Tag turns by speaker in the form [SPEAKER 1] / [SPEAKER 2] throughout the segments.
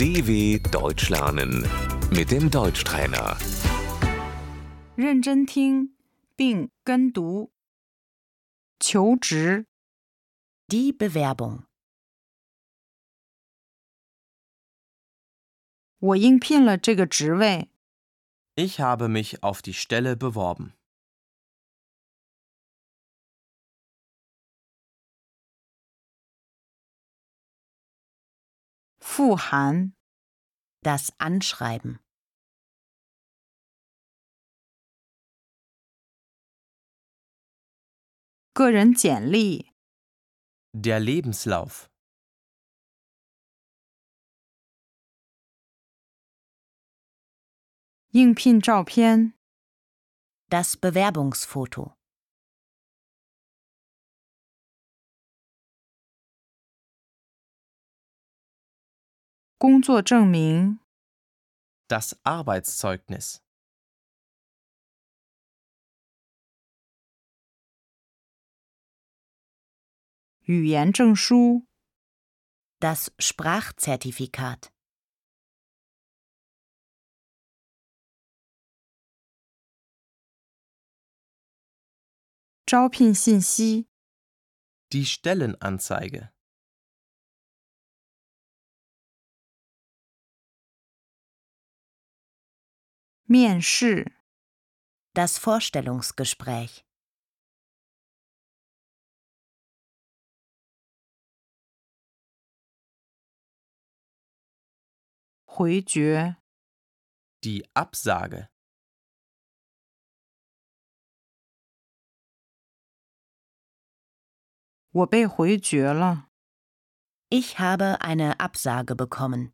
[SPEAKER 1] DW Deutsch lernen mit dem Deutschtrainer.
[SPEAKER 2] 认真听并跟读。求职，
[SPEAKER 3] Die Bewerbung.
[SPEAKER 2] 我应聘了这个职位。
[SPEAKER 4] Ich habe mich auf die Stelle beworben.
[SPEAKER 2] Fuhan,
[SPEAKER 3] das Anschreiben.
[SPEAKER 4] Der Lebenslauf.
[SPEAKER 3] Das Bewerbungsfoto.
[SPEAKER 2] 工作证明，
[SPEAKER 4] Das Arbeitszeugnis.
[SPEAKER 2] 语言证书，
[SPEAKER 3] Das Sprachzertifikat.
[SPEAKER 2] 招聘信息，
[SPEAKER 4] Die Stellenanzeige.
[SPEAKER 2] 面试。
[SPEAKER 3] Das Vorstellungsgespräch.
[SPEAKER 4] Die Absage.
[SPEAKER 3] Ich habe eine Absage bekommen.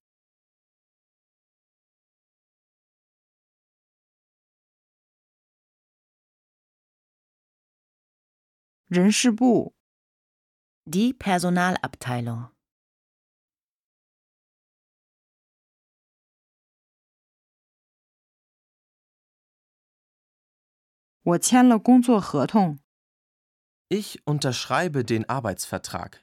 [SPEAKER 2] 人事部，
[SPEAKER 3] Die Personalabteilung.
[SPEAKER 2] 我签了工作合同。
[SPEAKER 4] Ich unterschreibe den Arbeitsvertrag.